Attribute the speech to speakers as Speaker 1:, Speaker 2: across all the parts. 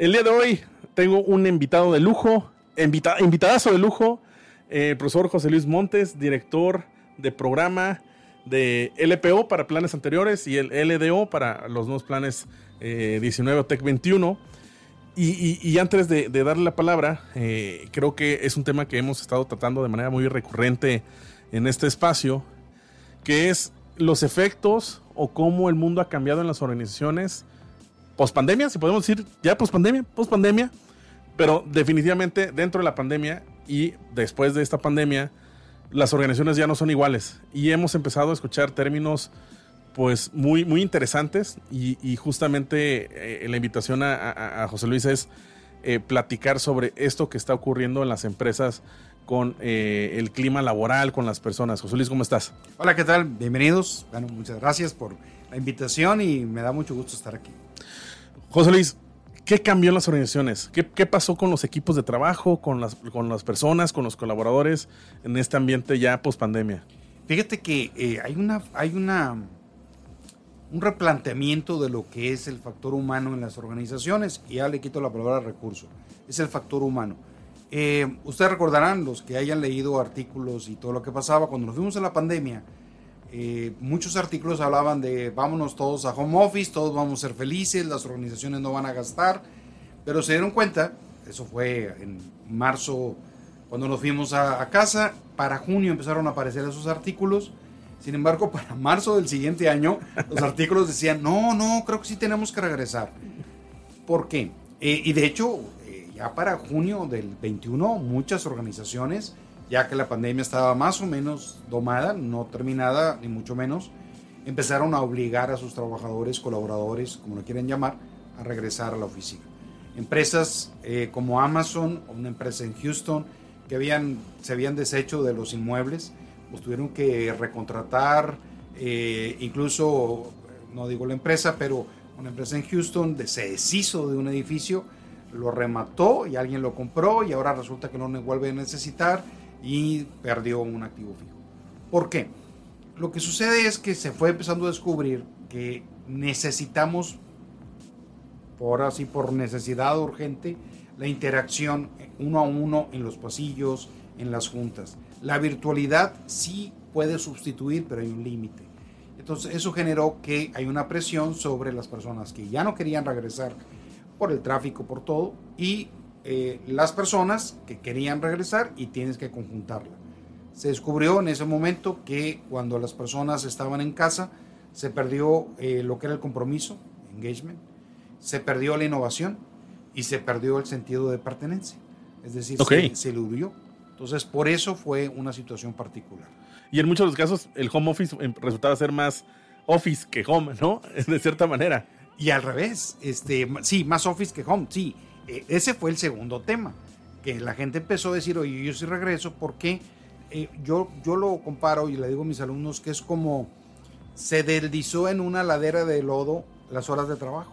Speaker 1: El día de hoy tengo un invitado de lujo, invita- invitadazo de lujo, eh, el profesor José Luis Montes, director de programa de LPO para planes anteriores y el LDO para los nuevos planes eh, 19 o TEC 21. Y, antes de, de darle la palabra, eh, creo que es un tema que hemos estado tratando de manera muy recurrente en este espacio, que es los efectos o cómo el mundo ha cambiado en las organizaciones pospandemia, si podemos decir ya pospandemia, pospandemia, pero definitivamente dentro de la pandemia y después de esta pandemia, las organizaciones ya no son iguales y hemos empezado a escuchar términos pues muy, muy interesantes y, justamente eh, la invitación a José Luis es eh, platicar sobre esto que está ocurriendo en las empresas con eh, el clima laboral, con las personas. José Luis, ¿cómo estás?
Speaker 2: Hola, ¿qué tal? Bienvenidos. Bueno, muchas gracias por la invitación y me da mucho gusto estar aquí.
Speaker 1: José Luis, ¿qué cambió en las organizaciones? ¿Qué, qué pasó con los equipos de trabajo, con las, con las personas, con los colaboradores en este ambiente ya post pandemia?
Speaker 2: Fíjate que eh, hay una hay una un replanteamiento de lo que es el factor humano en las organizaciones y ya le quito la palabra recurso. Es el factor humano. Eh, ustedes recordarán, los que hayan leído artículos y todo lo que pasaba, cuando nos fuimos a la pandemia, eh, muchos artículos hablaban de vámonos todos a home office, todos vamos a ser felices, las organizaciones no van a gastar, pero se dieron cuenta, eso fue en marzo cuando nos fuimos a, a casa, para junio empezaron a aparecer esos artículos, sin embargo para marzo del siguiente año los artículos decían, no, no, creo que sí tenemos que regresar. ¿Por qué? Eh, y de hecho, eh, ya para junio del 21, muchas organizaciones, ya que la pandemia estaba más o menos domada, no terminada, ni mucho menos, empezaron a obligar a sus trabajadores, colaboradores, como lo quieren llamar, a regresar a la oficina. Empresas eh, como Amazon, una empresa en Houston, que habían, se habían deshecho de los inmuebles, pues tuvieron que recontratar, eh, incluso, no digo la empresa, pero una empresa en Houston se deshizo de un edificio, lo remató y alguien lo compró y ahora resulta que no lo vuelve a necesitar y perdió un activo fijo. ¿Por qué? Lo que sucede es que se fue empezando a descubrir que necesitamos, por así por necesidad urgente, la interacción uno a uno en los pasillos, en las juntas. La virtualidad sí puede sustituir, pero hay un límite. Entonces eso generó que hay una presión sobre las personas que ya no querían regresar por el tráfico, por todo, y eh, las personas que querían regresar y tienes que conjuntarla. Se descubrió en ese momento que cuando las personas estaban en casa, se perdió eh, lo que era el compromiso, engagement, se perdió la innovación y se perdió el sentido de pertenencia. Es decir, se, se diluyó. Entonces, por eso fue una situación particular.
Speaker 1: Y en muchos de los casos, el home office em, resultaba ser más office que home, ¿no? De cierta manera.
Speaker 2: Y al revés, este, sí, más office que home, sí. Eh, Ese fue el segundo tema, que la gente empezó a decir, oye, yo sí regreso porque eh, yo, yo lo comparo y le digo a mis alumnos que es como se deslizó en una ladera de lodo las horas de trabajo.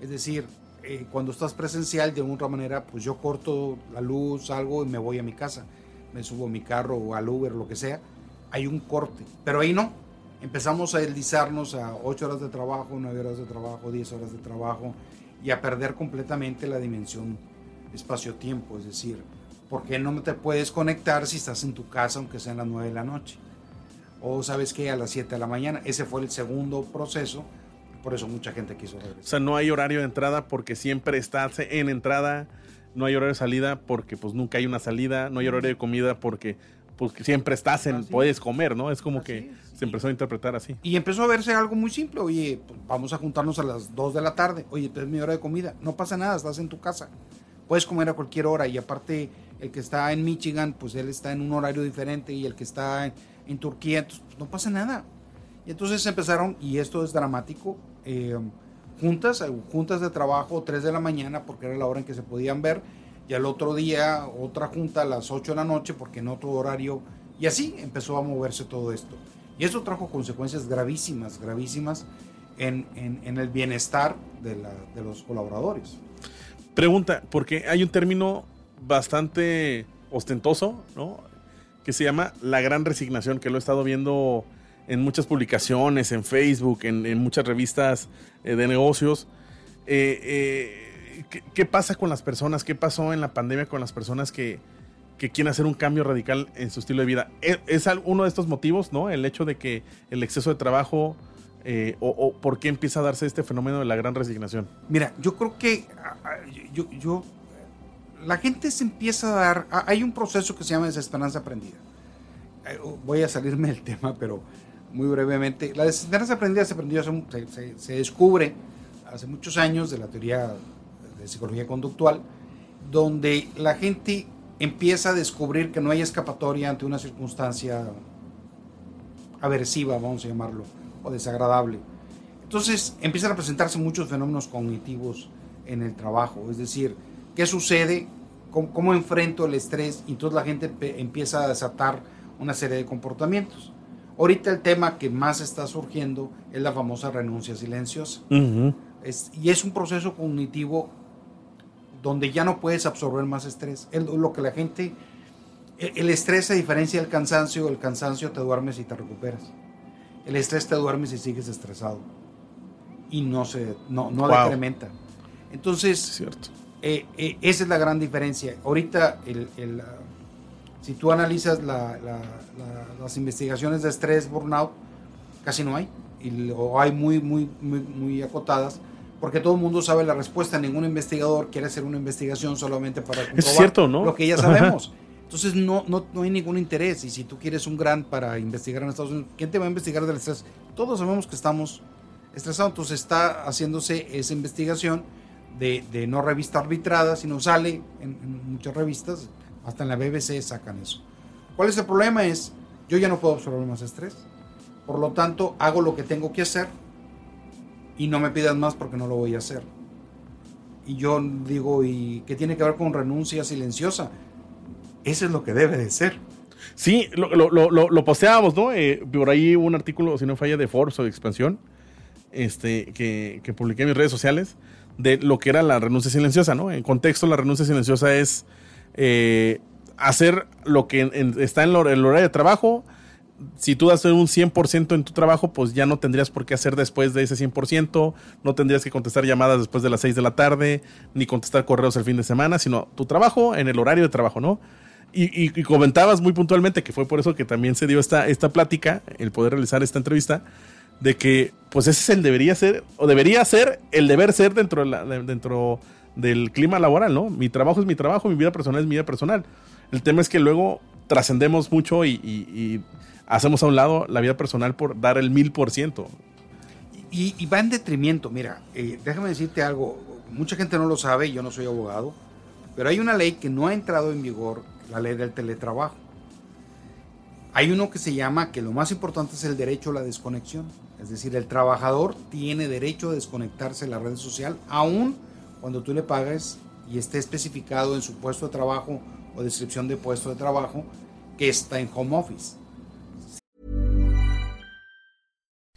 Speaker 2: Es decir, eh, cuando estás presencial, de alguna manera, pues yo corto la luz, salgo y me voy a mi casa. Me subo a mi carro o al Uber, lo que sea. Hay un corte. Pero ahí no. Empezamos a deslizarnos a 8 horas de trabajo, 9 horas de trabajo, 10 horas de trabajo y a perder completamente la dimensión espacio-tiempo. Es decir, ¿por qué no te puedes conectar si estás en tu casa, aunque sea en las 9 de la noche? O sabes que a las 7 de la mañana. Ese fue el segundo proceso. Por eso mucha gente quiso
Speaker 1: O
Speaker 2: regresar.
Speaker 1: sea, no hay horario de entrada porque siempre estás en entrada. No hay horario de salida porque pues nunca hay una salida. No hay horario de comida porque pues siempre estás en,
Speaker 2: Así
Speaker 1: puedes comer, ¿no? Es como
Speaker 2: Así
Speaker 1: que se empezó a interpretar así.
Speaker 2: Y empezó a verse algo muy simple. Oye, pues vamos a juntarnos a las 2 de la tarde. Oye, pues es mi hora de comida. No pasa nada, estás en tu casa. Puedes comer a cualquier hora y aparte el que está en Michigan, pues él está en un horario diferente y el que está en, Turquía, entonces pues, no pasa nada. Y entonces empezaron, y esto es dramático, eh, juntas, juntas de trabajo, 3 de la mañana, porque era la hora en que se podían ver, y al otro día otra junta a las 8 de la noche, porque en otro horario, y así empezó a moverse todo esto. Y eso trajo consecuencias gravísimas, gravísimas en, el bienestar de, los colaboradores.
Speaker 1: Pregunta, porque hay un término bastante ostentoso, ¿no? Que se llama la gran resignación, que lo he estado viendo en muchas publicaciones, en Facebook, en, muchas revistas eh, de negocios. Eh, eh, ¿qué, pasa con las personas? ¿Qué pasó en la pandemia con las personas que, quieren hacer un cambio radical en su estilo de vida? ¿Es, ¿Es, uno de estos motivos, ¿no? El hecho de que el exceso de trabajo o, por qué empieza a darse este fenómeno de la gran resignación?
Speaker 2: Mira, yo creo que yo, la gente se empieza a dar, hay un proceso que se llama desesperanza aprendida. Voy a salirme del tema, pero muy brevemente. La desesperanza aprendida se, aprendió, se, se, descubre hace muchos años de la teoría de psicología conductual, donde la gente empieza a descubrir que no hay escapatoria ante una circunstancia aversiva, vamos a llamarlo, o desagradable. Entonces empiezan a presentarse muchos fenómenos cognitivos en el trabajo, es decir, ¿qué sucede? ¿Cómo, cómo enfrento el estrés? Y entonces la gente empieza a desatar una serie de comportamientos. Ahorita el tema que más está surgiendo es la famosa renuncia silenciosa. es, y es un proceso cognitivo donde ya no puedes absorber más estrés. Es lo que la gente... El, estrés a diferencia del cansancio, el cansancio te duermes y te recuperas. El estrés te duermes y sigues estresado. Y no se no, no decrementa. Entonces,
Speaker 1: cierto.
Speaker 2: Eh, eh, esa es la gran diferencia. Ahorita el, si tú analizas las investigaciones de estrés, burnout, casi no hay, y, o hay muy, muy, muy, muy acotadas, porque todo el mundo sabe la respuesta. Ningún investigador quiere hacer una investigación solamente para
Speaker 1: comprobar es cierto, ¿no?
Speaker 2: lo que ya sabemos. Entonces no, no, no, hay ningún interés. Y si tú quieres un grant para investigar en Estados Unidos, ¿quién te va a investigar del estrés? Todos sabemos que estamos estresados. Entonces está haciéndose esa investigación de, de no revista arbitrada, sino sale en, en muchas revistas hasta en la BBC sacan eso. ¿Cuál es el problema? Es, yo ya no puedo absorber más estrés. Por lo tanto, hago lo que tengo que hacer y no me pidas más porque no lo voy a hacer. Y yo digo, ¿y qué tiene que ver con renuncia silenciosa? Eso es lo que debe de ser.
Speaker 1: Sí, lo, lo, lo, posteábamos, ¿no? Eh, por ahí un artículo, si no falla, de Forbes o de Expansión, este, que, que publiqué en mis redes sociales, de lo que era la renuncia silenciosa, ¿no? En contexto, la renuncia silenciosa es eh, hacer lo que está en el horario de trabajo. Si tú das un 100% en tu trabajo, pues ya no tendrías por qué hacer después de ese 100%, no tendrías que contestar llamadas después de las 6 de la tarde, ni contestar correos el fin de semana, sino tu trabajo en el horario de trabajo, ¿no? Y, comentabas muy puntualmente que fue por eso que también se dio esta, esta plática, el poder realizar esta entrevista, de que pues ese es el debería ser, o debería ser el deber ser dentro dentro del clima laboral, ¿no? Mi trabajo es mi trabajo, mi vida personal es mi vida personal. El tema es que luego trascendemos mucho y, hacemos a un lado la vida personal por dar el mil por ciento.
Speaker 2: Y, va en detrimento, mira, eh, déjame decirte algo, mucha gente no lo sabe, yo no soy abogado, pero hay una ley que no ha entrado en vigor, la ley del teletrabajo. Hay uno que se llama que lo más importante es el derecho a la desconexión. Es decir, el trabajador tiene derecho a desconectarse de la red social, aún cuando tú le pagues y esté especificado en su puesto de trabajo o descripción de puesto de trabajo que está en home office.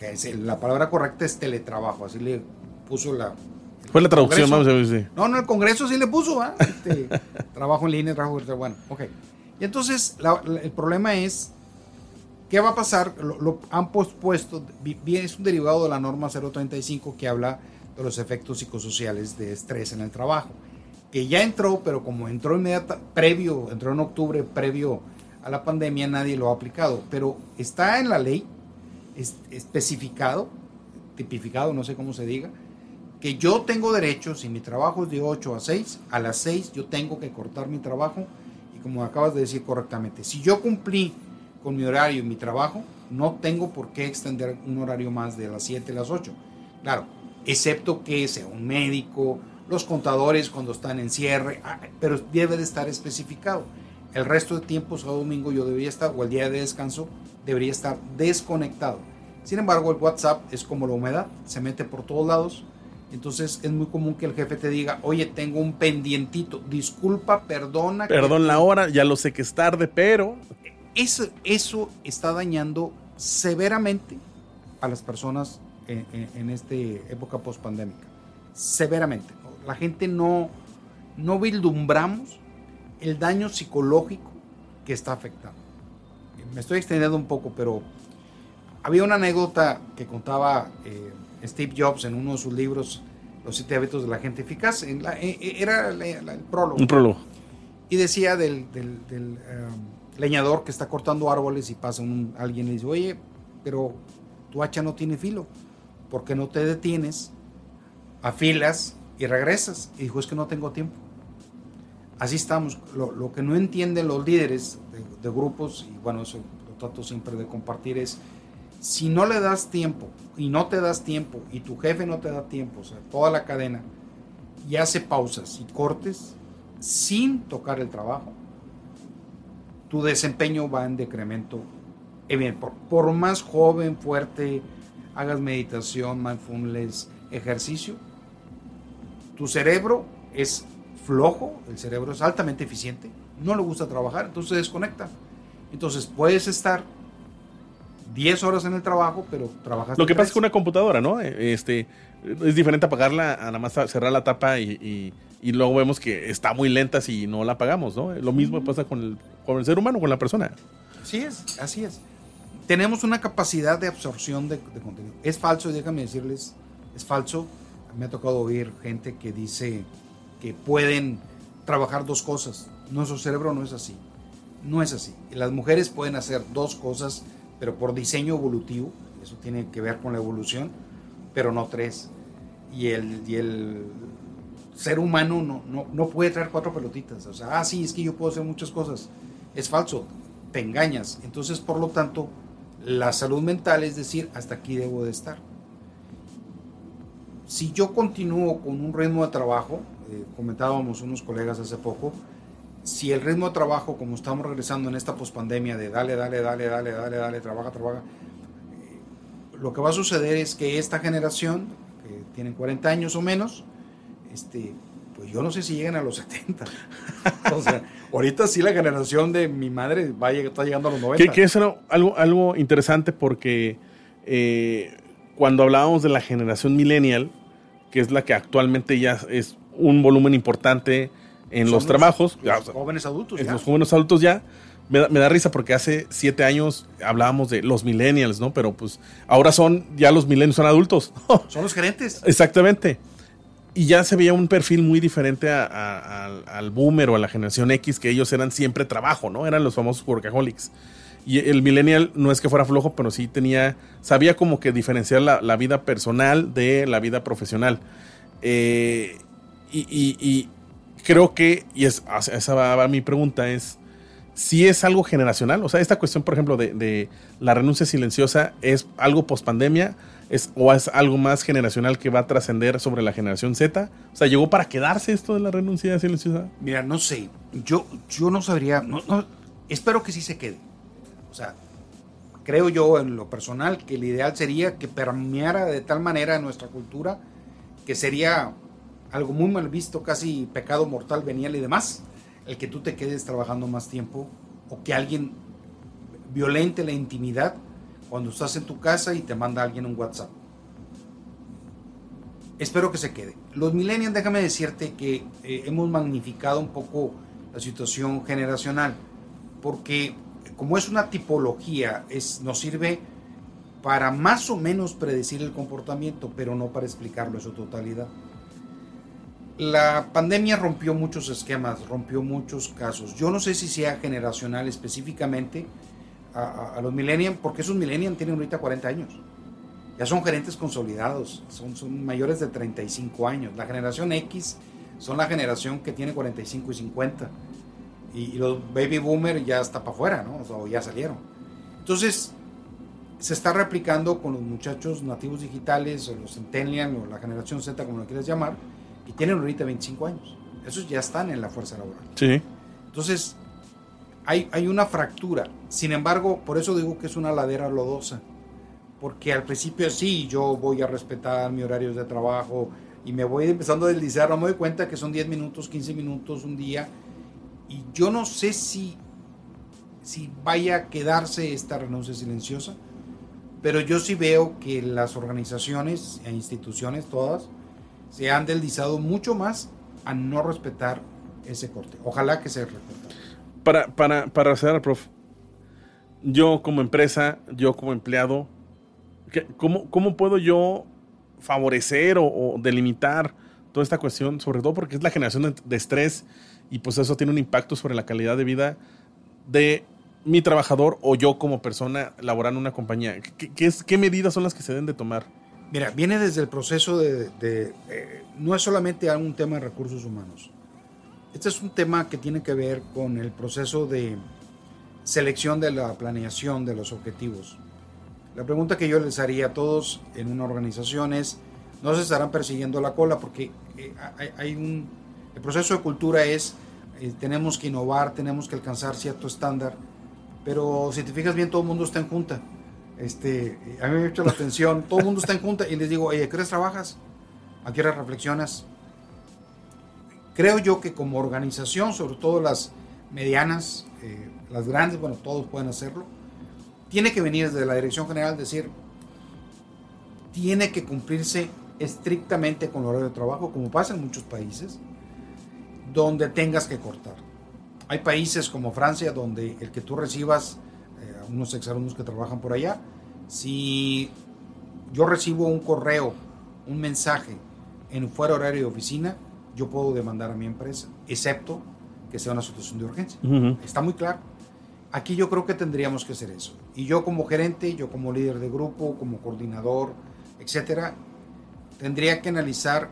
Speaker 2: Que es el- la palabra correcta es teletrabajo, así le puso la...
Speaker 1: Fue la traducción,
Speaker 2: Congreso.
Speaker 1: vamos a ver si.
Speaker 2: No, no, el Congreso sí le puso, ¿ah? Este, trabajo en línea, trabajo virtual. Bueno, ok. Y entonces la- la- el problema es, ¿qué va a pasar? Lo, lo han pospuesto, bien, es un derivado de la norma 035 que habla de los efectos psicosociales de estrés en el trabajo, que ya entró, pero como entró inmediata, previo, entró en octubre, previo a la pandemia, nadie lo ha aplicado, pero está en la ley, especificado, tipificado, no sé cómo se diga, que yo tengo derecho, si mi trabajo es de 8 a 6, a las 6 yo tengo que cortar mi trabajo y como acabas de decir correctamente, si yo cumplí con mi horario y mi trabajo, no tengo por qué extender un horario más de las 7 a las 8. Claro, excepto que sea un médico, los contadores cuando están en cierre, ah, pero debe de estar especificado. El resto de tiempo, sábado domingo, yo debería estar, o el día de descanso, debería estar desconectado. Sin embargo, el WhatsApp es como la humedad, se mete por todos lados. Entonces es muy común que el jefe te diga, oye, tengo un pendientito, disculpa, perdona. que-
Speaker 1: Perdón la hora, ya lo sé que es tarde, pero.
Speaker 2: Eso, eso está dañando severamente a las personas en, en, en esta época pospandémica. Severamente. La gente no, no vislumbramos el daño psicológico que está afectando. Me estoy extendiendo un poco, pero había una anécdota que contaba eh, Steve Jobs en uno de sus libros, Los siete hábitos de la gente eficaz. En la- eh, eh, era la- la- el prólogo.
Speaker 1: Un prólogo.
Speaker 2: Y decía del, del- del, um, leñador que está cortando árboles y pasa un, alguien y le dice, oye, pero tu hacha no tiene filo, ¿por qué no te detienes, afilas y regresas? Y dijo, es que no tengo tiempo. Así estamos. Lo, que no entienden los líderes de, grupos, y bueno, eso lo trato siempre de compartir, es si no le das tiempo y no te das tiempo y tu jefe no te da tiempo, o sea, toda la cadena, y hace pausas y cortes sin tocar el trabajo, tu desempeño va en decremento. Bien, por, por más joven, fuerte, hagas meditación, mindfulness, ejercicio, tu cerebro es flojo, el cerebro es altamente eficiente, no le gusta trabajar, entonces se desconecta. Entonces puedes estar 10 horas en el trabajo, pero trabajas.
Speaker 1: Lo que pasa es que una computadora, ¿no? Eh, Este, es diferente apagarla a nada más cerrar la tapa y, y- y luego vemos que está muy lenta si no la apagamos, ¿no? Lo mismo pasa con el, con el ser humano, con la persona.
Speaker 2: Así es, así es. Tenemos una capacidad de absorción de, de contenido. Es falso, déjame decirles, es falso. Me ha tocado oír gente que dice que pueden trabajar dos cosas. Nuestro cerebro no es así. No es así. Las mujeres pueden hacer dos cosas, pero por diseño evolutivo, eso tiene que ver con la evolución, pero no tres. Y el, y el ser humano no, no, no puede traer cuatro pelotitas. O sea, ah, sí, es que yo puedo hacer muchas cosas. Es falso, te engañas. Entonces, por lo tanto, la salud mental es decir, hasta aquí debo de estar. Si yo continúo con un ritmo de trabajo, eh, comentábamos unos colegas hace poco, si el ritmo de trabajo, como estamos regresando en esta pospandemia de dale, dale, dale, dale, dale, dale, trabaja, trabaja, eh, lo que va a suceder es que esta generación, que tienen 40 años o menos, este, pues yo no sé si llegan a los 70. o sea, ahorita sí la generación de mi madre va a lleg- está llegando a los 90.
Speaker 1: Que, que es algo, algo interesante porque eh, cuando hablábamos de la generación millennial, que es la que actualmente ya es un volumen importante en los, trabajos,
Speaker 2: los jóvenes adultos.
Speaker 1: en
Speaker 2: ya.
Speaker 1: los jóvenes adultos ya, me da, me da risa porque hace siete años hablábamos de los millennials, ¿no? Pero pues ahora son, ya los millennials son adultos.
Speaker 2: Son los gerentes.
Speaker 1: Exactamente. Y ya se veía un perfil muy diferente a- a- al, al boomer o a la generación X, que ellos eran siempre trabajo, ¿no? Eran los famosos workaholics. Y el millennial no es que fuera flojo, pero sí tenía, sabía como que diferenciar la, la vida personal de la vida profesional. Eh, y, y- y creo que, y es, hacia- esa va, va mi pregunta, es si es algo generacional. O sea, esta cuestión, por ejemplo, de, la renuncia silenciosa, ¿es algo pospandemia? ¿Es, ¿O es algo más generacional que va a trascender sobre la generación Z? O sea, ¿llegó para quedarse esto de la renuncia silenciosa?
Speaker 2: Mira, no sé. Yo, yo no sabría. espero que sí se quede. O sea, creo yo en lo personal que el ideal sería que permeara de tal manera nuestra cultura que sería algo muy mal visto, casi pecado mortal venial y demás, el que tú te quedes trabajando más tiempo o que alguien violente la intimidad cuando estás en tu casa y te manda alguien un WhatsApp. Espero que se quede. Los millennials, déjame decirte que eh, hemos magnificado un poco la situación generacional, porque como es una tipología, es, nos sirve para más o menos predecir el comportamiento, pero no para explicarlo en su totalidad. La pandemia rompió muchos esquemas, rompió muchos casos. Yo no sé si sea generacional específicamente a, los millennials, porque esos millennials tienen ahorita 40 años. Ya son gerentes consolidados, son, son mayores de 35 años. La generación X son la generación que tiene 45 y 50. Y, los baby boomer ya está para afuera, ¿no? O ya salieron. Entonces, se está replicando con los muchachos nativos digitales, o los centennials, o la generación Z, como lo quieras llamar, y tienen ahorita 25 años. Esos ya están en la fuerza laboral.
Speaker 1: Sí.
Speaker 2: Entonces, hay, hay una fractura. Sin embargo, por eso digo que es una ladera lodosa. Porque al principio sí, yo voy a respetar mi horario de trabajo y me voy empezando a deslizar, no me doy cuenta que son 10 minutos, 15 minutos, un día. Y yo no sé si, si vaya a quedarse esta renuncia silenciosa, pero yo sí veo que las organizaciones e instituciones todas se han deslizado mucho más a no respetar ese corte. Ojalá que se respete.
Speaker 1: Para, para, para cerrar, prof, yo como empresa, yo como empleado, ¿cómo, cómo puedo yo favorecer o, delimitar toda esta cuestión? Sobre todo porque es la generación de, estrés y pues eso tiene un impacto sobre la calidad de vida de mi trabajador o yo como persona laborando en una compañía. ¿Qué, es, ¿Qué, medidas son las que se deben de tomar?
Speaker 2: Mira, viene desde el proceso de... Eh, no es solamente un tema de recursos humanos. Este es un tema que tiene que ver con el proceso de selección de la planeación de los objetivos. La pregunta que yo les haría a todos en una organización es, no se estarán persiguiendo la cola porque eh, hay, un... El proceso de cultura es, eh, tenemos que innovar, tenemos que alcanzar cierto estándar, pero si te fijas bien, todo el mundo está en junta. Este, a mí me ha hecho la atención, todo el mundo está en junta y les digo, oye, ¿qué horas trabajas? ¿A qué hora reflexionas? Creo yo que como organización, sobre todo las medianas, eh, las grandes, bueno, todos pueden hacerlo, tiene que venir desde la Dirección General decir, tiene que cumplirse estrictamente con el horario de trabajo, como pasa en muchos países, donde tengas que cortar. Hay países como Francia donde el que tú recibas unos exalumnos que trabajan por allá, si yo recibo un correo, un mensaje en fuera horario de oficina, yo puedo demandar a mi empresa, excepto que sea una situación de urgencia. Está muy claro. Aquí yo creo que tendríamos que hacer eso. Y yo como gerente, yo como líder de grupo, como coordinador, etcétera, tendría que analizar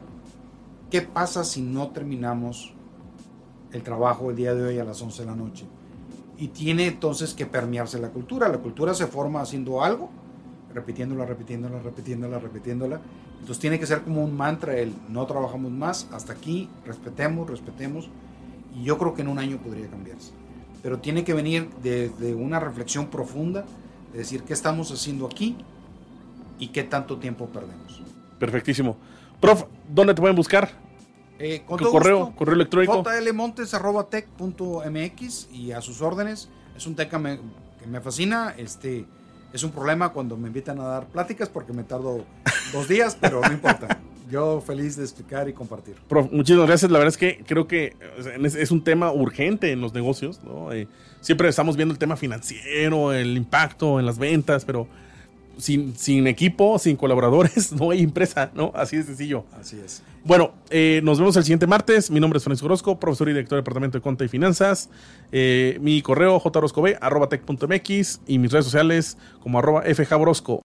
Speaker 2: qué pasa si no terminamos el trabajo el día de hoy a las 11 de la noche y tiene entonces que permearse la cultura. La cultura se forma haciendo algo, repitiéndola, repitiéndola, repitiéndola, repitiéndola. Entonces tiene que ser como un mantra el no trabajamos más, hasta aquí, respetemos, respetemos. Y yo creo que en un año podría cambiarse. Pero tiene que venir de, de una reflexión profunda, de decir qué estamos haciendo aquí y qué tanto tiempo perdemos.
Speaker 1: Perfectísimo. Prof, ¿dónde te pueden buscar?
Speaker 2: Eh, con
Speaker 1: correo, correo electrónico.
Speaker 2: jlmontes.tech.mx y a sus órdenes. Es un tema que me, fascina. Este, es un problema cuando me invitan a dar pláticas porque me tardo dos días, pero no importa. Yo feliz de explicar y compartir.
Speaker 1: muchísimas gracias. La verdad es que creo que es un tema urgente en los negocios. Eh, siempre estamos viendo el tema financiero, el impacto en las ventas, pero sin, equipo, sin colaboradores, no hay empresa, ¿no? Así de sencillo.
Speaker 2: Así es.
Speaker 1: Bueno, eh, nos vemos el siguiente martes. Mi nombre es Francisco Orozco, profesor y director del Departamento de Conta y Finanzas. Eh, mi correo jroscob, arroba tech.mx y mis redes sociales como arroba fjabrosco.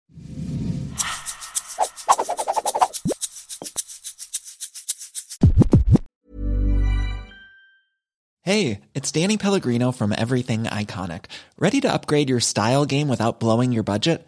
Speaker 3: Hey, it's Danny Pellegrino from Everything Iconic. Ready to upgrade your style game without blowing your budget?